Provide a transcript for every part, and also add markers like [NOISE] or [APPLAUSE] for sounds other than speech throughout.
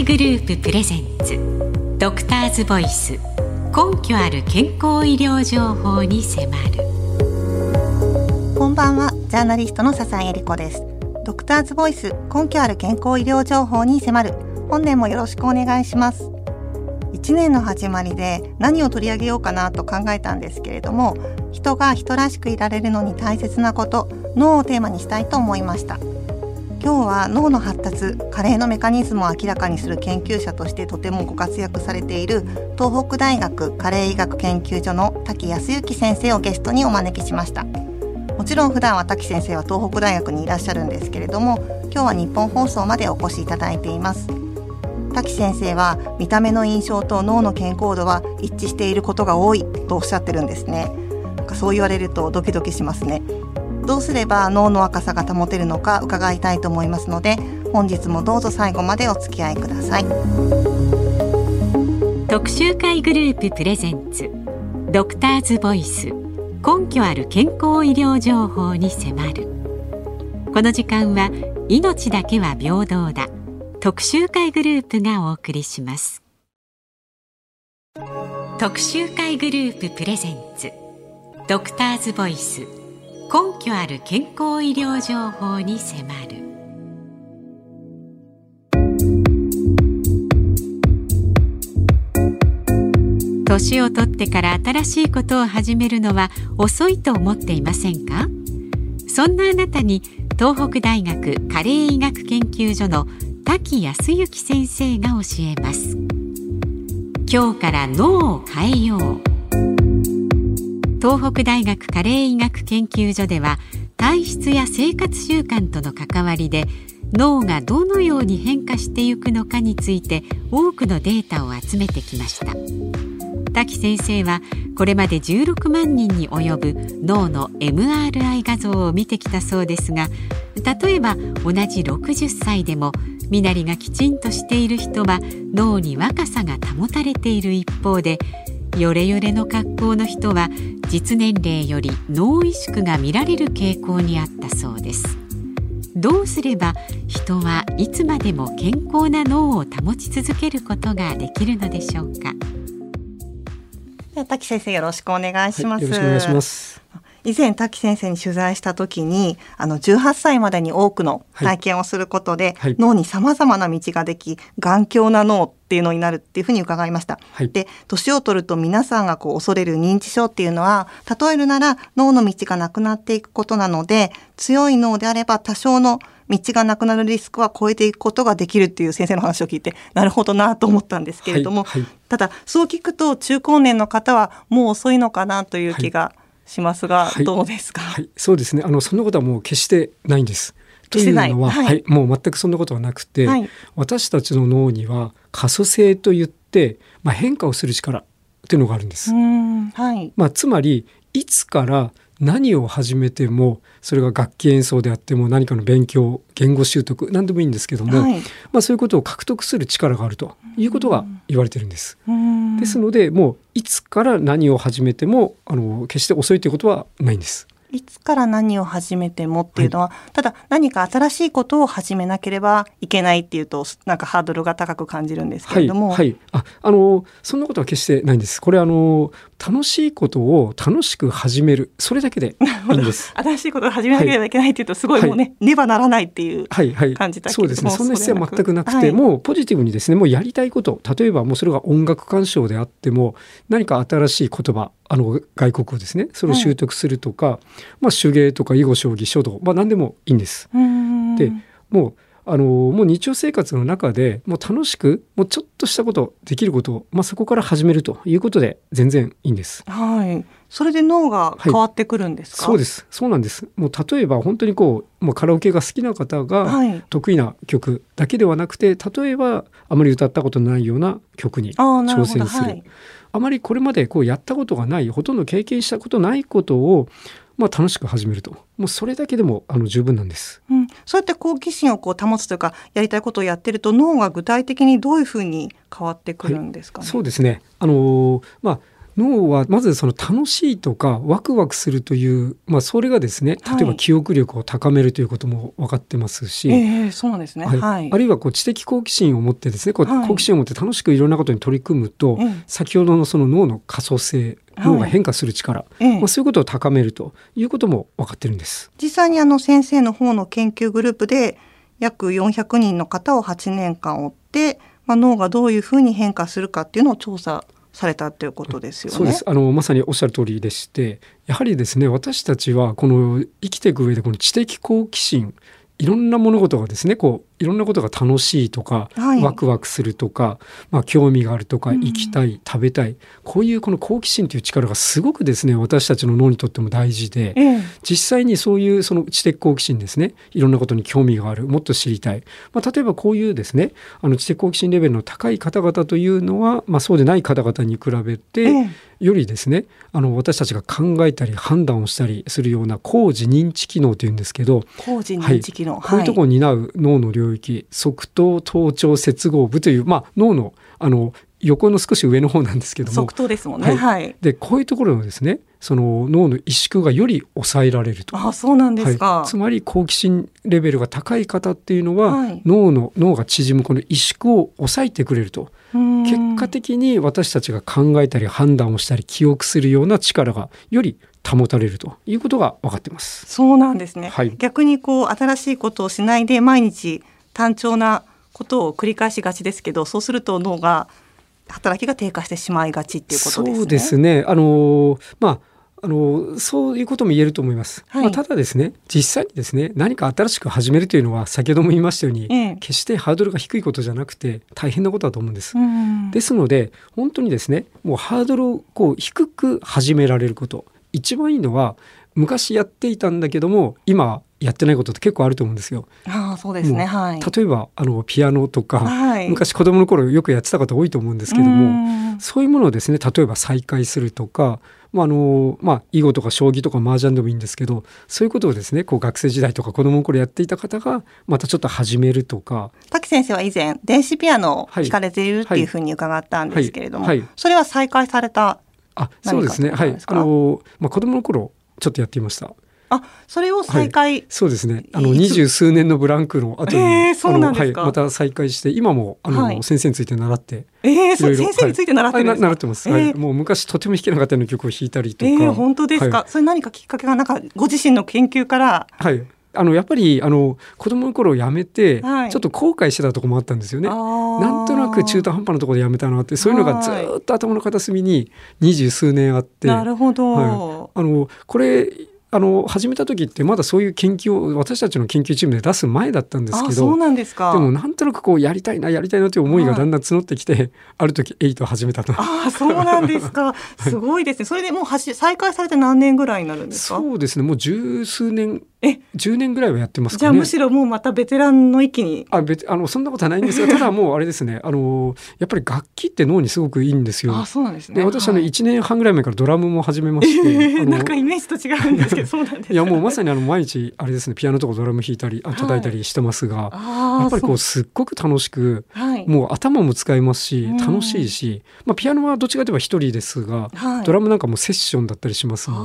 会グループプレゼンツ。ドクターズボイス。根拠ある健康医療情報に迫る。こんばんは。ジャーナリストの笹井恵理子です。ドクターズボイス。根拠ある健康医療情報に迫る。本年もよろしくお願いします。1年の始まりで何を取り上げようかなと考えたんですけれども人が人らしくいられるのに大切なこと脳をテーマにしたいと思いました。今日は脳の発達加齢のメカニズムを明らかにする研究者としてとてもご活躍されている東北大学加齢医学研究所の滝康之先生をゲストにお招きしました。もちろん普段は滝先生は東北大学にいらっしゃるんですけれども今日は日本放送までお越しいただいています。滝先生は見た目の印象と脳の健康度は一致していることが多いとおっしゃってるんですね。そう言われるとドキドキしますね。どうすれば脳の若さが保てるのか伺いたいと思いますので本日もどうぞ最後までお付き合いください。特集会グループプレゼンツドクターズボイス根拠ある健康医療情報に迫る。この時間は命だけは平等だ特集会グループがお送りします。特集会グループプレゼンツドクターズボイス。根拠ある健康医療情報に迫る。年を取ってから新しいことを始めるのは遅いと思っていませんか？そんなあなたに東北大学加齢医学研究所の滝康之先生が教えます。今日から脳を変えよう。東北大学加齢医学研究所では体質や生活習慣との関わりで脳がどのように変化していくのかについて多くのデータを集めてきました。滝先生はこれまで16万人に及ぶ脳の MRI 画像を見てきたそうですが例えば同じ60歳でも身なりがきちんとしている人は脳に若さが保たれている一方でヨレヨレの格好の人は実年齢より脳萎縮が見られる傾向にあったそうです。どうすれば人はいつまでも健康な脳を保ち続けることができるのでしょうか？滝先生よろしくお願いします、はい、よろしくお願いします。以前滝先生に取材した時にあの18歳までに多くの体験をすることで、はい、脳にさまざまな道ができ頑強な脳っていうのになるっていうふうに伺いました。はい、で年を取ると皆さんがこう恐れる認知症っていうのは例えるなら脳の道がなくなっていくことなので強い脳であれば多少の道がなくなるリスクは超えていくことができるっていう先生の話を聞いて。なるほどなと思ったんですけれども、はいはい、ただそう聞くと中高年の方はもう遅いのかなという気がしますが、はい、どうですか、はい、そうですね。あのそんなことはもう決してないんです。というのは、はい、はい、もう全くそんなことはなくて、はい、私たちの脳には可塑性といって、まあ、変化をする力というのがあるんです。はい。まあ、つまりいつから何を始めてもそれが楽器演奏であっても何かの勉強言語習得何でもいいんですけども、はい、まあ、そういうことを獲得する力があるということが言われてるんです。ですのでもういつから何を始めてもあの決して遅いということはないんです。いつから何を始めてもっていうのは、はい、ただ何か新しいことを始めなければいけないっていうとなんかハードルが高く感じるんですけれども、はい、はい、ああのそんなことは決してないんです。これあの楽しいことを楽しく始める。それだけでいいんです。新しいことを始めなければいけないっていうと、すごいもうね、ねばならないっていう感じだけそうですね。そんな必要は全くなくて、もうポジティブにですね、もうやりたいこと、例えばもうそれが音楽鑑賞であっても何か新しい言葉あの外国語ですね。それを習得するとか、はい、まあ、手芸とか囲碁将棋書道、まあ、何でもいいんです。でもうあのもう日常生活の中でもう楽しくもうちょっとしたことできることを、まあ、そこから始めるということで全然いいんです。はい。それで脳が変わってくるんですか、はい、そうです。そうなんです。もう例えば本当にこうもうカラオケが好きな方が得意な曲だけではなくて、例えばあまり歌ったことのないような曲に挑戦する。はい、あまりこれまでこうやったことがないほとんど経験したことないことをまあ、楽しく始めると。もうそれだけでもあの十分なんです、うん、そうやって好奇心をこう保つというかやりたいことをやってると脳が具体的にどういうふうに変わってくるんですか、ね？はい、そうですね。あのまあ脳はまずその楽しいとかワクワクするという、まあ、それがですね例えば記憶力を高めるということも分かってますし、はい、えー、そうなんですね、はい、はい、あるいはこう知的好奇心を持ってですねこう、好奇心を持って楽しくいろんなことに取り組むと、先ほどのその脳の可塑性脳が変化する力、まあ、そういうことを高めるということも分かってるんです。実際にあの先生の方の研究グループで約400人の方を8年間追って、まあ、脳がどういうふうに変化するかっていうのを調査されたということですよね。そうですあのまさにおっしゃる通りでしてやはりですね私たちはこの生きていく上でこの知的好奇心いろんな物事がですねこういろんなことが楽しいとか、はい、ワクワクするとか、まあ、興味があるとか、行きたい食べたいこういうこの好奇心という力がすごくですね私たちの脳にとっても大事で、ええ、実際にそういうその知的好奇心ですねいろんなことに興味があるもっと知りたい、まあ、例えばこういうですねあの知的好奇心レベルの高い方々というのは、まあ、そうでない方々に比べて、えよりですねあの私たちが考えたり判断をしたりするような高次認知機能というんですけど高次認知機能、はい、こういうところを担う脳の領域側頭頭頂接合部という、まあ、脳のあの横の少し上の方なんですけども。側頭ですもんね、はい、でこういうところのですねその脳の萎縮がより抑えられると。あそうなんですか、はい、つまり好奇心レベルが高い方っていうのは、はい、脳の脳が縮むこの萎縮を抑えてくれると。結果的に私たちが考えたり判断をしたり記憶するような力がより保たれると。いうことが分かってます。そうなんですね。はい、逆にこう新しいことをしないで毎日単調なことを繰り返しがちですけど、そうすると脳が働きが低下してしまいがちっていうことですね。そうですね。あのまああのそういうことも言えると思います、はい、まあ、ただですね実際にですね何か新しく始めるというのは先ほども言いましたように、ええ、決してハードルが低いことじゃなくて大変なことだと思うんです、ですので本当にですねもうハードルをこう低く始められること。一番いいのは昔やっていたんだけども今やってないことって結構あると思うんですよ。あそうですね、はい、例えばあのピアノとか、はい、昔子供の頃よくやってた方多いと思うんですけどもそういうものをですね例えば再開するとかまああのまあ、囲碁とか将棋とか麻雀でもいいんですけどそういうことをですねこう学生時代とか子供の頃やっていた方がまたちょっと始めるとか。滝先生は以前電子ピアノを弾かれているっていうふうに伺ったんですけれども、はい。はい、それは再開されたあそうですね。はい。あの、まあ、子供の頃ちょっとやっていました。あ、それを再開、はい、そうですね。あの二十数年のブランクの後に、えー、そうなんはい、また再開して今もあの、はい、先生について習って、えー、そう先生について習って習ってます、えー、はい。もう昔とても弾けなかったような曲を弾いたりとか、えー、本当ですか、それ何かきっかけがなんかご自身の研究から？はい。あのやっぱりあの子供の頃やめて、はい、ちょっと後悔してたとこもあったんですよね。なんとなく中途半端なところでやめたなってそういうのがずっと頭の片隅に二十数年あって。なるほど。はい、あのこれあの始めた時ってまだそういう研究を私たちの研究チームで出す前だったんですけどそうなんですか。でもなんとなくこうやりたいなやりたいなという思いがだんだん募ってきて、はい、ある時エイトを始めたと。あそうなんですか。[LAUGHS] すごいですね。それでもうはし再開されて何年ぐらいになるんですか？そうですね。もう十数年え？10年ぐらいはやってます、ね、じゃあむしろもうまたベテランの域に。あ別あのそんなことはないんですが [LAUGHS] ただもうあれですね。あのやっぱり楽器って脳にすごくいいんですよ。あそうなんですね。私はね、はい、1年半ぐらい前からドラムも始めまして、[LAUGHS] えー、なんかイメージと違うんですけどそうなんですいやもうまさにあの毎日あれですねピアノとかドラム弾いたりあ叩いたりしてますが、[LAUGHS] はい、やっぱりこうすっごく楽しく、はい、もう頭も使いますし楽しいし、まあ、ピアノはどっちかといえば一人ですが、ドラムなんかもセッションだったりしますの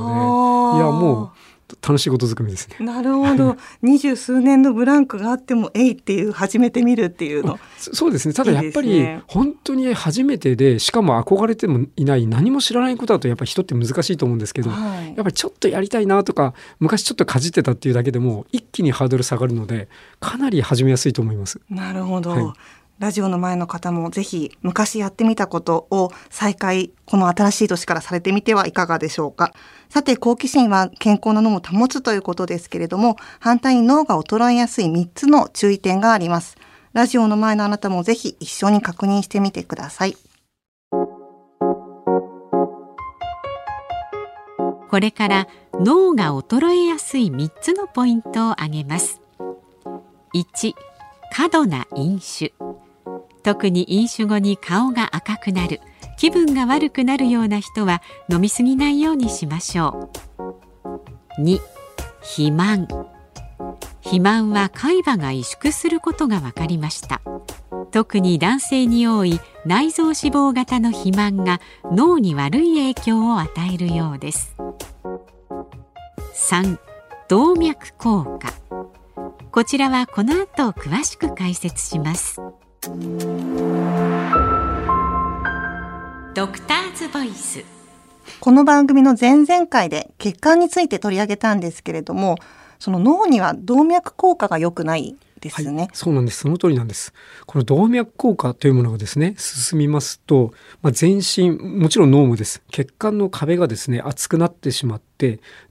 でいやもう。楽しいことづくめですね。なるほど。二十数年のブランクがあっても、えいっていう初めて見るっていうの。そうですね。ただやっぱり本当に初めてで、しかも憧れてもいない何も知らないことだとやっぱり人って難しいと思うんですけど、はい、やっぱりちょっとやりたいなとか、昔ちょっとかじってたっていうだけでも一気にハードル下がるので、かなり始めやすいと思います。なるほど。はいラジオの前の方もぜひ昔やってみたことを再開この新しい年からされてみてはいかがでしょうか。さて好奇心は健康な脳を保つということですけれども反対に脳が衰えやすい3つの注意点があります。ラジオの前のあなたもぜひ一緒に確認してみてください。これから脳が衰えやすい3つのポイントを挙げます。1過度な飲酒。特に飲酒後に顔が赤くなる気分が悪くなるような人は飲みすぎないようにしましょう。2肥満。肥満は海馬が萎縮することが分かりました。特に男性に多い内臓脂肪型の肥満が脳に悪い影響を与えるようです。3動脈硬化。こちらはこの後詳しく解説します。ドクターズボイス。この番組の前々回で血管について取り上げたんですけれどもその脳には動脈硬化が良くないですね、はい、そうなんです。その通りなんです。この動脈硬化というものがですね進みますと、まあ、全身もちろん脳もです。血管の壁がですね厚くなってしまって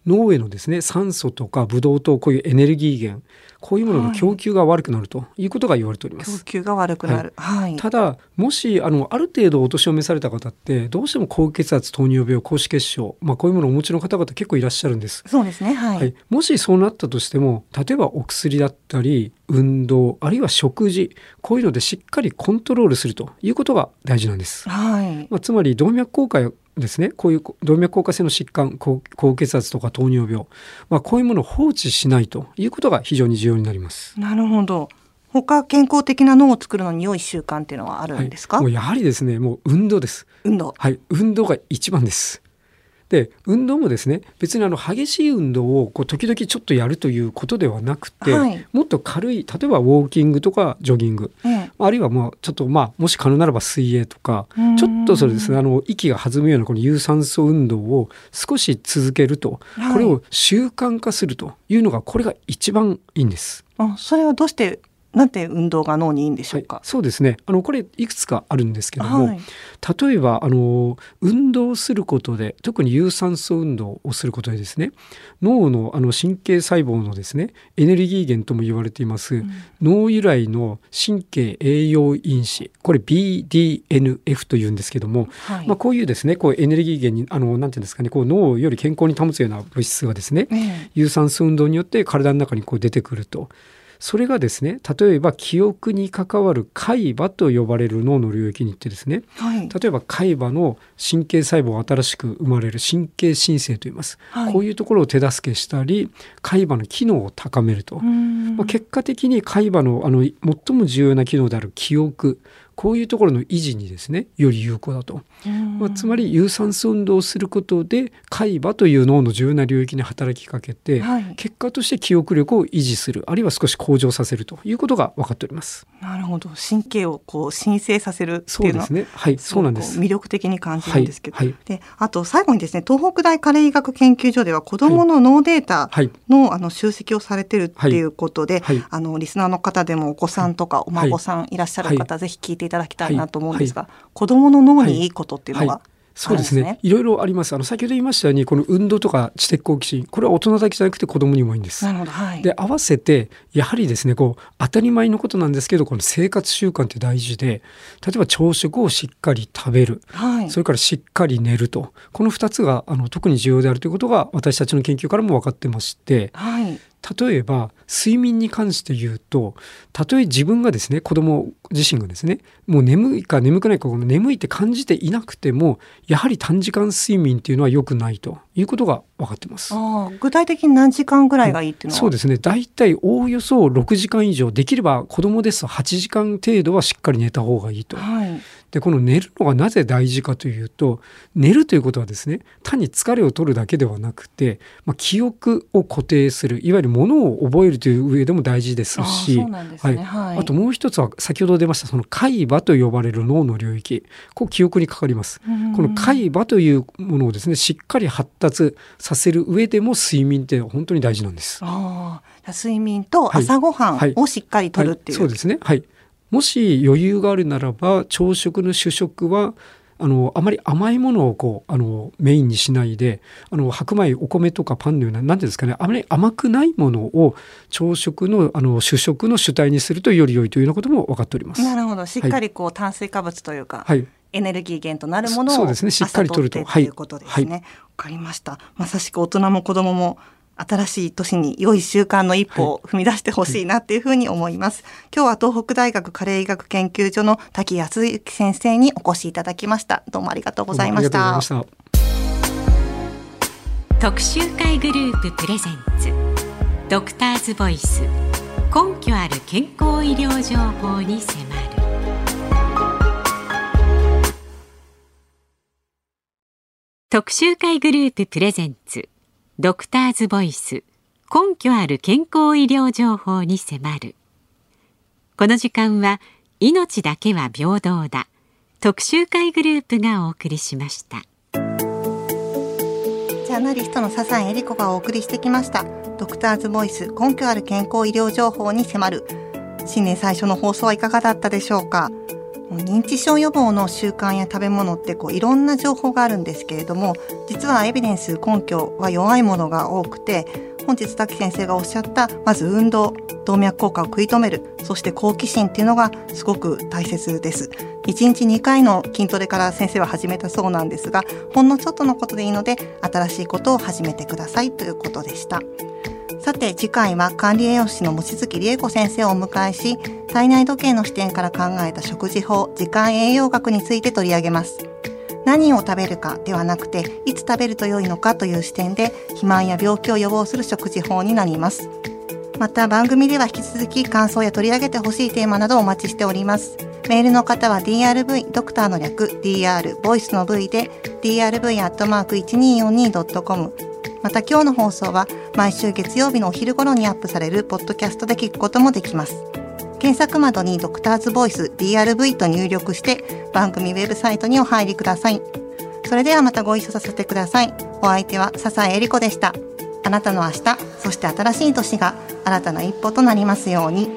脳へのですね酸素とかブドウ糖こういうエネルギー源こういうものの供給が悪くなるということが言われております。供給が悪くなる。はい。ただもしあのある程度お年を召された方ってどうしても高血圧、糖尿病、高脂血症、まあこういうものをお持ちの方々結構いらっしゃるんです。そうですね。はい。はい、もしそうなったとしても、例えばお薬だったり運動あるいは食事こういうのでしっかりコントロールするということが大事なんです。はい。まあつまり動脈硬化ですね。こういう動脈硬化性の疾患高血圧とか糖尿病、まあ、こういうものを放置しないということが非常に重要になります。なるほど。他健康的な脳を作るのに良い習慣っていうのはあるんですか、はい、もうやはりですねもう運動です。運動。はい。運動が一番ですで運動もですね別にあの激しい運動をこう時々ちょっとやるということではなくて、はい、もっと軽い例えばウォーキングとかジョギング、ええ、あるいはもうちょっとまあもし可能ならば水泳とかちょっとそれですねあの息が弾むようなこの有酸素運動を少し続けると、はい、これを習慣化するというのがこれが一番いいんです。あそれはどうしてなんて運動が脳にいいんでしょうか、はい、そうですね。あのこれいくつかあるんですけども、はい、例えばあの運動することで特に有酸素運動をすることでですね脳のあの神経細胞のですねエネルギー源とも言われています、うん、脳由来の神経栄養因子これ BDNF というんですけども、はい、まあ、こういうですねこうエネルギー源にあのなんていうんですかねこう脳より健康に保つような物質がですね、有酸素運動によって体の中にこう出てくると。それがですね例えば記憶に関わる海馬と呼ばれる脳の領域に行ってですね、はい、例えば海馬の神経細胞を新しく生まれる神経新生といいます、はい、こういうところを手助けしたり海馬の機能を高めると、まあ、結果的に海馬のあの最も重要な機能である記憶こういうところの維持にですねより有効だと、まあ、つまり有酸素運動をすることで海馬という脳の重要な領域に働きかけて、はい、結果として記憶力を維持するあるいは少し向上させるということが分かっております。なるほど。神経をこう申請させるっていうのはそうですね。はいそうなんです。魅力的に感じるんですけど、はいはい、であと最後にですね東北大加齢医学研究所では子どもの脳データの,、あの集積をされてるっていうことで、あのリスナーの方でもお子さんとかお孫さんいらっしゃる方、ぜひ聞いていただきたいなと思うんですが、はい、子どもの脳にい。いことっていうのは、そうですね。いろいろあります。あの先ほど言いましたようにこの運動とか知的好奇心。これは大人だけじゃなくて子供にもいいんです。なるほど。はい、で合わせてやはりですねこう当たり前のことなんですけどこの生活習慣って大事で例えば朝食をしっかり食べる、はい、それからしっかり寝ると。この2つがあの特に重要であるということが私たちの研究からも分かってまして、はい、例えば睡眠に関して言うとたとえ自分がですね子供自身がですねもう眠いか眠くないか眠いって感じていなくてもやはり短時間睡眠っていうのは良くないと。いうことが分かってます。あ具体的に何時間ぐらいがいいっていうのは、そうですね。大体おおよそ6時間以上できれば子供です。と8時間程度はしっかり寝た方がいいと。はい、でこの寝るのがなぜ大事かというと寝るということはですね単に疲れを取るだけではなくて、まあ、記憶を固定するいわゆるものを覚えるという上でも大事ですしあともう一つは先ほど出ましたその海馬と呼ばれる脳の領域。こう記憶にかかります。この海馬というものをですねしっかり発達させる上でも睡眠って本当に大事なんです。あ睡眠と朝ごはんをしっかりとるっていう、はい。はい、そうですね。はい。もし余裕があるならば朝食の主食はあのあまり甘いものをこうあのメインにしないであの白米お米とかパンのような何ていうんですかねあまり甘くないものを朝食のあの主食の主体にするとより良いというようなことも分かっております。なるほど。しっかりこう、はい、炭水化物というか、はい、エネルギー源となるものをそうですねしっかりとるということですね。わ、はい、かりました。まさしく大人も子供も新しい年に良い習慣の一歩を踏み出してほしいなっていうふうに思います。はい、今日は東北大学加齢医学研究所の滝康之先生にお越しいただきました。どうもありがとうございました。した特集会グループプレゼンツドクターズボイス根拠ある健康医療情報に迫る特集会グループプレゼンツドクターズボイス根拠ある健康医療情報に迫る。この時間は命だけは平等だ特集会グループがお送りしました。ジャーナリストの笹井恵理子がお送りしてきました。ドクターズボイス根拠ある健康医療情報に迫る。新年最初の放送はいかがだったでしょうか？もう認知症予防の習慣や食べ物ってこういろんな情報があるんですけれども実はエビデンス根拠は弱いものが多くて本日滝先生がおっしゃったまず運動動脈硬化を食い止めるそして好奇心っていうのがすごく大切です。1日2回の筋トレから先生は始めたそうなんですがほんのちょっとのことでいいので新しいことを始めてくださいということでした。さて次回は管理栄養士の望月理恵子先生をお迎えし体内時計の視点から考えた食事法時間栄養学について取り上げます。何を食べるかではなくていつ食べると良いのかという視点で肥満や病気を予防する食事法になります。また番組では引き続き感想や取り上げてほしいテーマなどお待ちしております。メールの方は DRV ドクターの略 DR ボイスの V で drv.1242.com また今日の放送は毎週月曜日のお昼頃にアップされるポッドキャストで聞くこともできます。検索窓にドクターズボイス DRV と入力して番組ウェブサイトにお入りください。それではまたご一緒させてください。お相手は笹江恵理子でした。あなたの明日そして新しい年が新たな一歩となりますように。